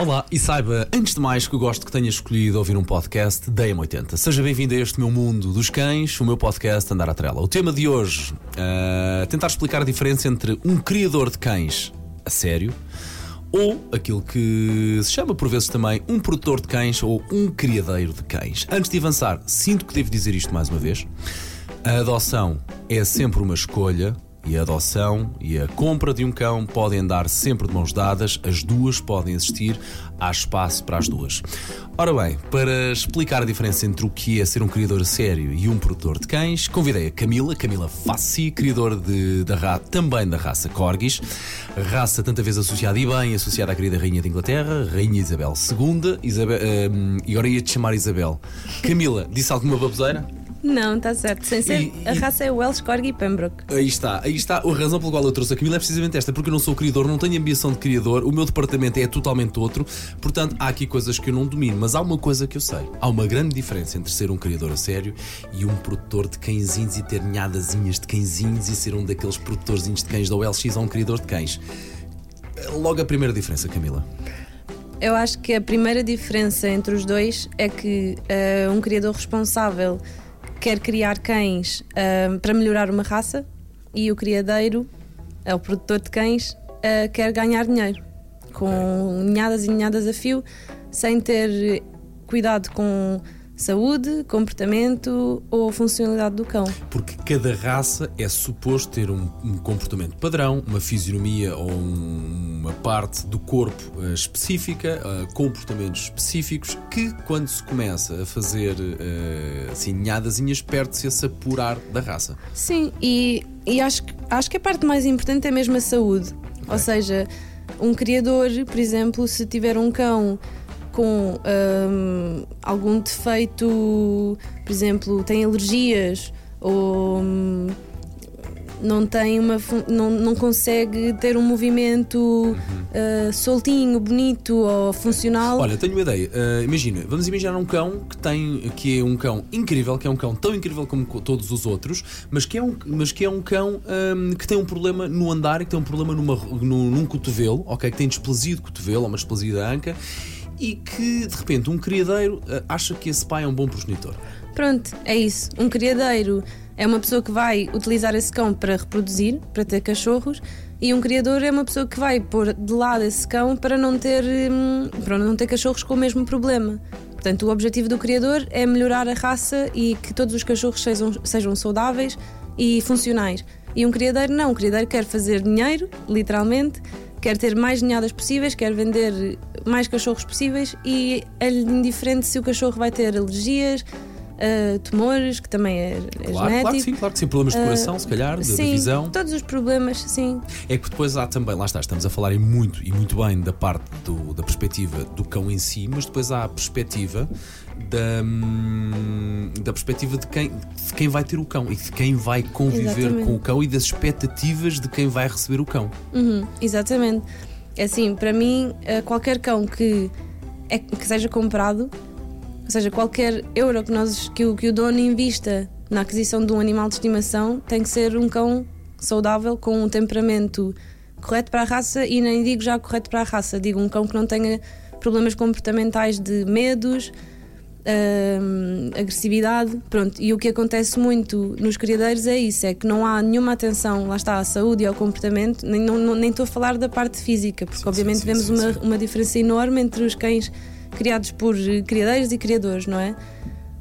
Olá, e saiba, antes de mais, que eu gosto que tenha escolhido ouvir um podcast da M80. Seja bem-vindo a este meu mundo dos cães, o meu podcast Andar à Trela. O tema de hoje, uh, tentar explicar a diferença entre um criador de cães a sério ou aquilo que se chama por vezes também um produtor de cães ou um criadeiro de cães. Antes de avançar, sinto que devo dizer isto mais uma vez. A adoção é sempre uma escolha e a adoção e a compra de um cão podem andar sempre de mãos dadas, as duas podem existir, há espaço para as duas. Ora bem, para explicar a diferença entre o que é ser um criador sério e um produtor de cães, convidei a Camila, Camila Fassi, criador de, da raça, também da raça Corgis, raça tanta vez associada e bem associada à querida Rainha de Inglaterra, Rainha Isabel II, Isabel, um, e agora ia-te chamar Isabel. Camila, disse alguma baboseira? Não, está certo. Sem ser, e, a raça é Welsh, Corgi e Pembroke. Aí está, aí está. A razão pela qual eu trouxe a Camila é precisamente esta, porque eu não sou criador, não tenho ambição de criador, o meu departamento é totalmente outro, portanto há aqui coisas que eu não domino, mas há uma coisa que eu sei. Há uma grande diferença entre ser um criador a sério e um produtor de cãezinhos e ter ninhadazinhas de cãezinhos e ser um daqueles produtorzinhos de cães da OLX ou um criador de cães. Logo a primeira diferença, Camila. Eu acho que a primeira diferença entre os dois é que uh, um criador responsável quer criar cães uh, para melhorar uma raça e o criadeiro, é o produtor de cães, uh, quer ganhar dinheiro. Com ninhadas e ninhadas a fio, sem ter cuidado com saúde, comportamento ou funcionalidade do cão. Porque cada raça é suposto ter um, um comportamento padrão, uma fisionomia ou um, uma parte do corpo uh, específica, uh, comportamentos específicos, que quando se começa a fazer uh, assim, ninhadazinhas, perde-se esse apurar da raça. Sim, e, e acho, acho que a parte mais importante é mesmo a saúde. Okay. Ou seja, um criador, por exemplo, se tiver um cão com um, algum defeito, por exemplo, tem alergias ou um, não tem uma não, não consegue ter um movimento uhum. uh, soltinho, bonito ou funcional. Olha, tenho uma ideia. Uh, imagina, vamos imaginar um cão que tem que é um cão incrível, que é um cão tão incrível como todos os outros, mas que é um, mas que é um cão um, que tem um problema no andar, que tem um problema numa, num, num cotovelo, ok, que tem displasia de cotovelo ou uma displasia da anca e que de repente um criadeiro eh, acha que esse pai é um bom progenitor. Pronto, é isso. Um criadeiro é uma pessoa que vai utilizar esse cão para reproduzir, para ter cachorros, e um criador é uma pessoa que vai pôr de lado esse cão para não ter, hum, para não ter cachorros com o mesmo problema. Portanto, o objetivo do criador é melhorar a raça e que todos os cachorros sejam, sejam saudáveis e funcionais. E um criadeiro não, um criadeiro quer fazer dinheiro, literalmente, quer ter mais ninhadas possíveis, quer vender mais cachorros possíveis e é-lhe indiferente se o cachorro vai ter alergias, uh, tumores, que também é, é claro, genético. Claro que sim, claro que sim. Problemas de coração, uh, se calhar, de, sim, visão. Todos os problemas, sim. É que depois há também, lá está, estamos a falar muito e muito bem da parte do, da perspectiva do cão em si, mas depois há a perspectiva da, hum, da perspectiva de quem, de quem vai ter o cão e de quem vai conviver exatamente. com o cão e das expectativas de quem vai receber o cão. Uhum, exatamente. É assim, para mim, eh, qualquer cão que, é, que seja comprado, ou seja, qualquer euro que, nós, que, o, que o dono invista na aquisição de um animal de estimação tem que ser um cão saudável, com um temperamento correto para a raça e nem digo já correto para a raça, digo um cão que não tenha problemas comportamentais de medos, uh, agressividade. Pronto, e o que acontece muito nos criadeiros é isso: é que não há nenhuma atenção, lá está, à saúde e ao comportamento, nem, não, nem estou a falar da parte física, porque sim, obviamente sim, vemos sim, uma, uma diferença enorme entre os cães criados por criadeiros e criadores, não é?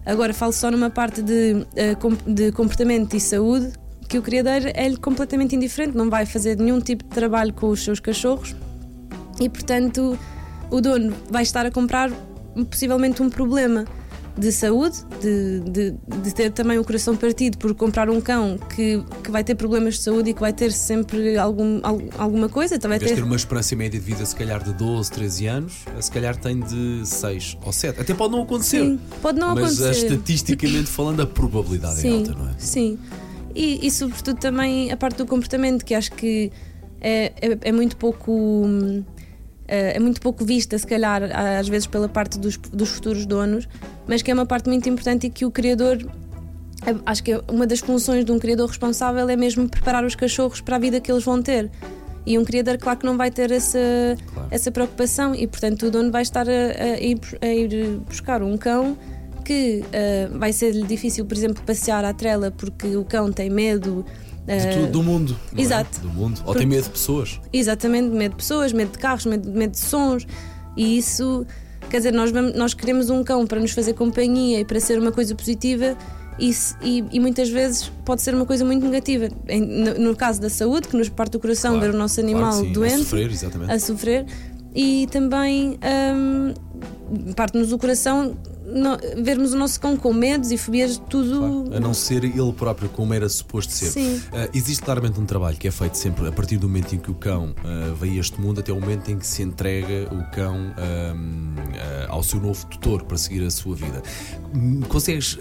Agora falo só numa parte de, eh, de comportamento e saúde, que o criadeiro é completamente indiferente, não vai fazer nenhum tipo de trabalho com os seus cachorros e, portanto, o dono vai estar a comprar possivelmente um problema de saúde, de, de, de, ter também o coração partido por comprar um cão que, que vai ter problemas de saúde e que vai ter sempre algum, alguma coisa. Também ter... ter uma esperança média de vida, se calhar de 12, 13 anos, se calhar tem de 6 ou 7. Até pode não acontecer. Sim, pode não mas, acontecer. Mas estatisticamente falando, a probabilidade sim, é alta, não é? Sim. E, e, sobretudo também a parte do comportamento, que acho que é, é, é muito pouco. Hum, eh, é muito pouco vista, se calhar, às vezes pela parte dos, dos futuros donos, mas que é uma parte muito importante e que o criador eh, acho que uma das funções de um criador responsável é mesmo preparar os cachorros para a vida que eles vão ter. E um criador, claro que não vai ter essa, Claro. essa preocupação e, portanto, o dono vai estar a, a ir, a ir buscar um cão que ah, vai ser difícil, por exemplo, passear à trela porque o cão tem medo. De ah, tudo, do mundo. é? Exato. Do mundo. Ou tem medo de pessoas. Exatamente, medo de pessoas, medo de carros, medo, medo de sons. E isso, quer dizer, nós, vamos- nós queremos um cão para nos fazer companhia e para ser uma coisa positiva. E, e- e muitas vezes pode ser uma coisa muito negativa. Em- no, no caso da saúde, que nos parte o coração Claro, ver o nosso claro animal sim, a doente, sofrer, exatamente. a sofrer, e também hum, parte-nos o coração no- vermos o nosso cão com medos e fobias, tudo. Claro, A não ser ele próprio como era suposto ser. Sim. Ah, existe claramente um trabalho que é feito sempre a partir do momento em que o cão ah, veio a este mundo até o momento em que se entrega o cão ah, ao seu novo tutor para seguir a sua vida. Consegues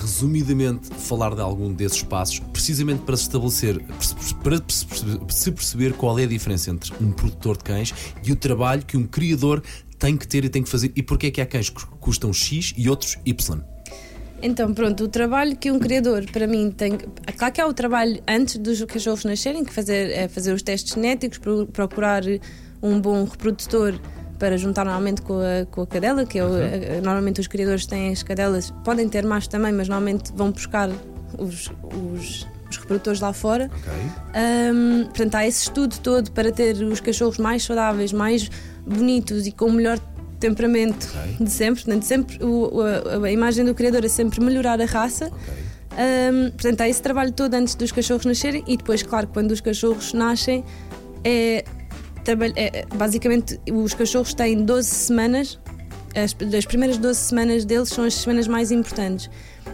resumidamente falar de algum desses passos, precisamente para se estabelecer, para se perceber qual é a diferença entre um produtor de cães e o trabalho que um criador tem que ter e tem que fazer e porque é que há cães que custam X e outros Y? Então, pronto, o trabalho que um criador, para mim, tem. Claro que há o trabalho antes dos cachorros nascerem, que fazer, é fazer os testes genéticos, pro- procurar um bom reprodutor para juntar normalmente com a, com a cadela, que é o- a- normalmente os criadores têm as cadelas, podem ter mais também, mas normalmente vão buscar os, os, os reprodutores lá fora. Ok? Hum, portanto, há esse estudo todo para ter os cachorros mais saudáveis, mais bonitos e com o melhor temperamento Ok. de sempre. Portanto, sempre o- o- a imagem do criador é sempre melhorar a raça. Ok. Hum, portanto, há esse trabalho todo antes dos cachorros nascerem e depois, claro, quando os cachorros nascem, é, traba- é- basicamente os cachorros têm 12 semanas, as, as primeiras 12 semanas deles são as semanas mais importantes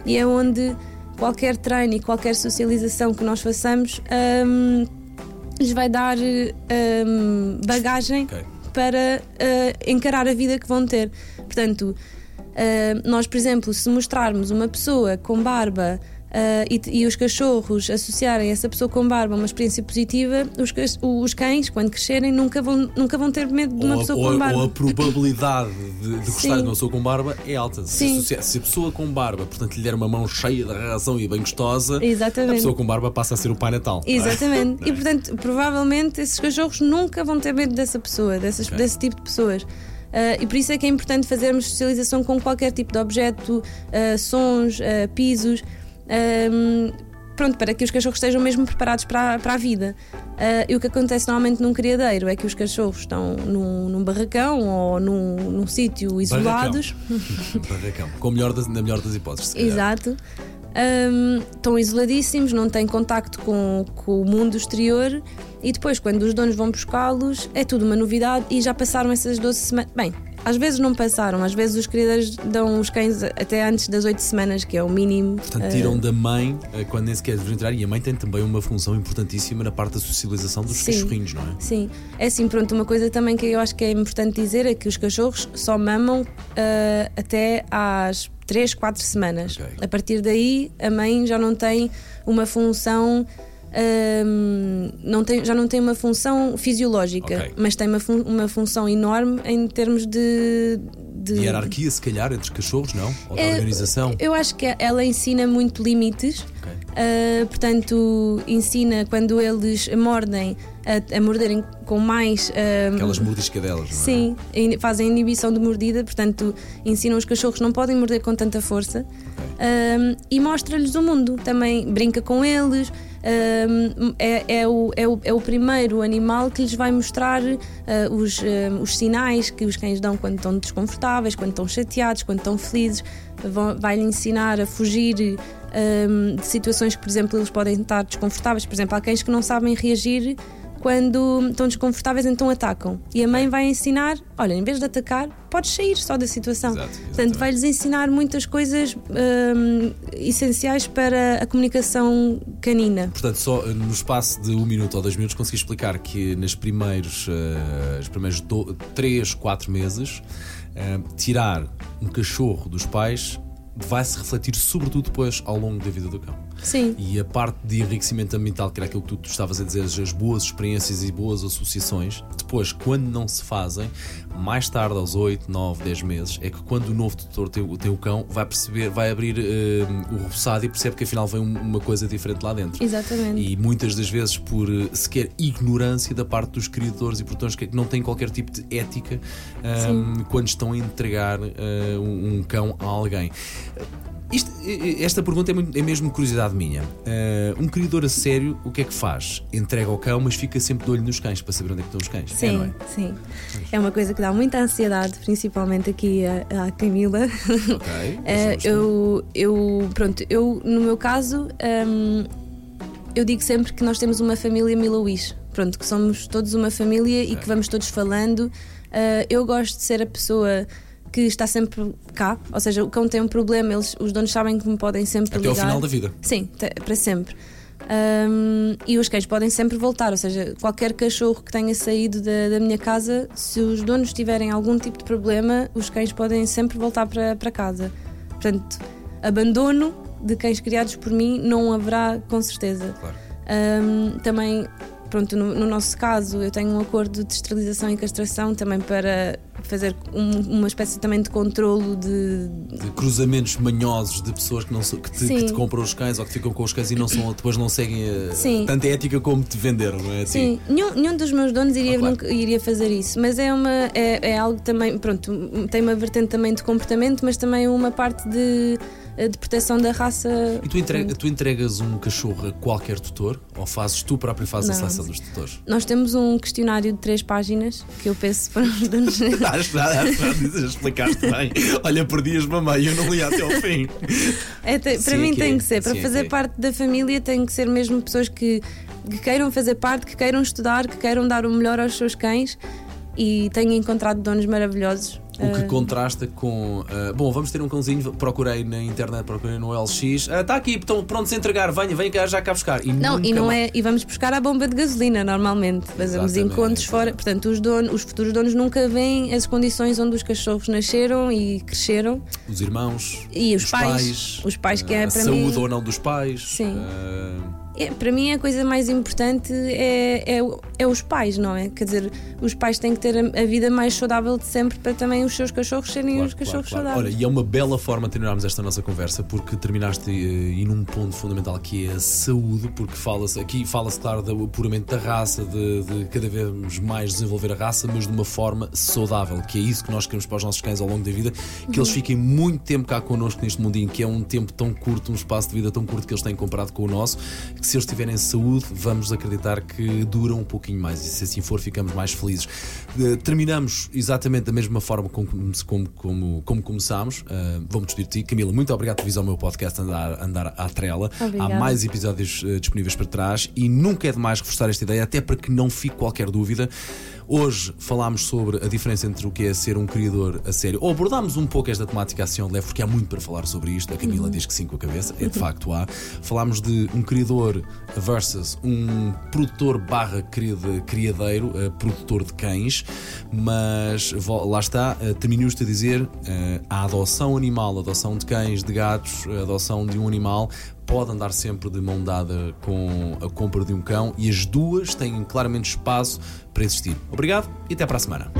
e é onde qualquer treino e qualquer socialização que nós façamos hum, lhes vai dar hum, bagagem Ok. Para eh, encarar a vida que vão ter. Portanto, eh, nós, por exemplo, se mostrarmos uma pessoa com barba e, e os cachorros associarem essa pessoa com barba a uma experiência positiva, os, os cães, quando crescerem, nunca vão, nunca vão ter medo de uma ou, pessoa a- com barba. ou a probabilidade de, de gostar de uma pessoa com barba é alta. Se, se a pessoa com barba, portanto, lhe der uma mão cheia de razão e bem gostosa, Exatamente. a pessoa com barba passa a ser o Pai Natal. é? Exatamente. E portanto, provavelmente esses cachorros nunca vão ter medo dessa pessoa, dessas, Ok. desse tipo de pessoas. Ah, e por isso é que é importante fazermos socialização com qualquer tipo de objeto, ah, sons, ah, pisos. Ahm, pronto, para que os cachorros estejam mesmo preparados para, a- para a vida. Ah, e o que acontece normalmente num criadeiro é que os cachorros estão num, num barracão ou num, num sítio isolados. Barracão. Com a melhor das- na melhor das hipóteses. Exato. Ahm, estão isoladíssimos, não têm contacto com, com o mundo exterior e depois, quando os donos vão buscá-los, é tudo uma novidade e já passaram essas 12 semanas. Bem, às vezes não passaram, às vezes os criadores dão os cães até antes das 8 semanas, que é o mínimo. Portanto, tiram da mãe eh, quando nem sequer deveriam tirar. E a mãe tem também uma função importantíssima na parte da socialização dos Sim. cachorrinhos, não é? Sim, é assim, pronto, uma coisa também que eu acho que é importante dizer é que os cachorros só mamam ah, até às 3, 4 semanas. Ok. A partir daí, a mãe já não tem uma função. Ahm, não tem, já não tem uma função fisiológica, Ok. mas tem uma, fun- uma função enorme em termos de. de hierarquia, se calhar, entre os cachorros, não? Ou da É, organização. Eu acho que ela ensina muito limites. Ok. Uh, portanto, ensina quando eles mordem a, a morderem com mais. um, Aquelas mordiscadelas, não é? Sim, fazem inibição de mordida, portanto, ensinam os cachorros que não podem morder com tanta força Um, e mostra-lhes o mundo. Também brinca com eles. É, é o, é, o, é o primeiro animal que lhes vai mostrar uh, os, um, os sinais que os cães dão quando estão desconfortáveis, quando estão chateados, quando estão felizes. Vai-lhe ensinar a fugir de situações que, por exemplo, eles podem estar desconfortáveis. Por exemplo, há cães que não sabem reagir quando estão desconfortáveis, então atacam. E a mãe vai ensinar: olha, em vez de atacar, podes sair só da situação. Exato, Portanto, vai-lhes ensinar muitas coisas hum, essenciais para a comunicação canina. Portanto, só eh, no espaço de um minuto ou dois minutos consegui explicar que nos primeiros, eh, os primeiros do, três, quatro meses, eh, tirar um cachorro dos pais vai se refletir sobretudo depois ao longo da vida do cão. Sim. E a parte de enriquecimento ambiental, que era aquilo que tu, estavas a dizer, as boas experiências e boas associações, depois, quando não se fazem, mais tarde, aos 8, 9, 10 meses, é que quando o novo tutor tem, tem o cão, vai perceber, vai abrir uh, o roçado e percebe que afinal vem uma coisa diferente lá dentro. Exatamente. E muitas das vezes por uh, sequer ignorância da parte dos criadores e portões que não têm qualquer tipo de ética um, quando estão a entregar uh, um, um cão a alguém. Isto, esta pergunta é, muito, é, mesmo curiosidade minha. Uh, um criador a sério, o que é que faz? Entrega ao cão, mas fica sempre de olho nos cães para saber onde é que estão os cães. Sim, é, é? sim. É uma coisa que dá muita ansiedade, principalmente aqui à, Camila. Ok. uh, eu, eu, pronto, eu, no meu caso, um, eu digo sempre que nós temos uma família Milouis. Pronto, que somos todos uma família okay. e que vamos todos falando. Uh, eu gosto de ser a pessoa que está sempre cá, ou seja, o cão tem um problema, eles, os donos sabem que me podem sempre Até ligar. Até ao final da vida. Sim, para sempre. Um, e os cães podem sempre voltar, ou seja, qualquer cachorro que tenha saído da, da, minha casa, se os donos tiverem algum tipo de problema, os cães podem sempre voltar para, para casa. Portanto, abandono de cães criados por mim não haverá com certeza. Claro. Um, também pronto, no, no, nosso caso, eu tenho um acordo de esterilização e castração também para fazer um, uma espécie também de controlo de... de cruzamentos manhosos de pessoas que, não, que, te, que, te, compram os cães ou que ficam com os cães e não são, depois não seguem a, tanta ética como te venderam, não é? Sim, nenhum, nenhum dos meus donos iria, ah, claro. nunca, iria fazer isso, mas é, uma, é, é algo também, pronto, tem uma vertente também de comportamento, mas também uma parte de de proteção da raça. E tu, entrega, tu entregas um cachorro a qualquer tutor ou fazes tu próprio fazes Não. a seleção dos tutores? Nós temos um questionário de três páginas que eu peço para os donos. já, já explicaste bem. Olha, perdias-me a meio, eu não li até ao fim. É, te, para mim tem é. que ser, para Sim, fazer é. parte da família, tem que ser mesmo pessoas que, que queiram fazer parte, que queiram estudar, que queiram dar o melhor aos seus cães e tenho encontrado donos maravilhosos o que ah. contrasta com. Uh, bom, vamos ter um cãozinho. Procurei na internet, procurei no LX. Está uh, aqui, estão prontos a entregar. Venha, venha cá, já cá buscar. E não, e não é. E vamos buscar a bomba de gasolina normalmente. Fazemos encontros fora. Portanto, os, donos, os futuros donos nunca veem as condições onde os cachorros nasceram e cresceram. Os irmãos. E os, os pais, pais, Os pais que é para saúde mim. Saúde ou não dos pais. Sim. Uh... É, para mim a coisa mais importante é, é, é, os pais, não é? Quer dizer, os pais têm que ter a, a vida mais saudável de sempre para também os seus cachorros serem claro, os cachorros claro, claro. saudáveis. Olha, e é uma bela forma de terminarmos esta nossa conversa porque terminaste uh, em um ponto fundamental que é a saúde, porque fala-se aqui fala-se claro de, puramente da raça, de, de, cada vez mais desenvolver a raça, mas de uma forma saudável, que é isso que nós queremos para os nossos cães ao longo da vida, que uhum. eles fiquem muito tempo cá connosco neste mundinho, que é um tempo tão curto, um espaço de vida tão curto que eles têm comparado com o nosso, que se eles tiverem saúde saúde, vamos acreditar que dura um pouquinho mais e se assim for, ficamos mais felizes. Uh, terminamos exatamente da mesma forma como, como, como, como começámos. Uh, Vou-me despedir de ti. Camila, muito obrigado por vir ao meu podcast Andar, andar à Trela. Obrigada. Há mais episódios uh, disponíveis para trás e nunca é demais reforçar esta ideia, até para que não fique qualquer dúvida. Hoje falámos sobre a diferença entre o que é ser um criador a sério, ou abordámos um pouco esta temática assim ao leve, porque há muito para falar sobre isto. A Camila uhum. diz que sim com a cabeça, é de facto há. Falámos de um criador versus um produtor barra criadeiro, uh, produtor de cães, mas lá está, uh, terminamos-te a dizer uh, a adoção animal, a adoção de cães, de gatos, a adoção de um animal pode andar sempre de mão dada com a compra de um cão e as duas têm claramente espaço para existir. Obrigado e até para a semana.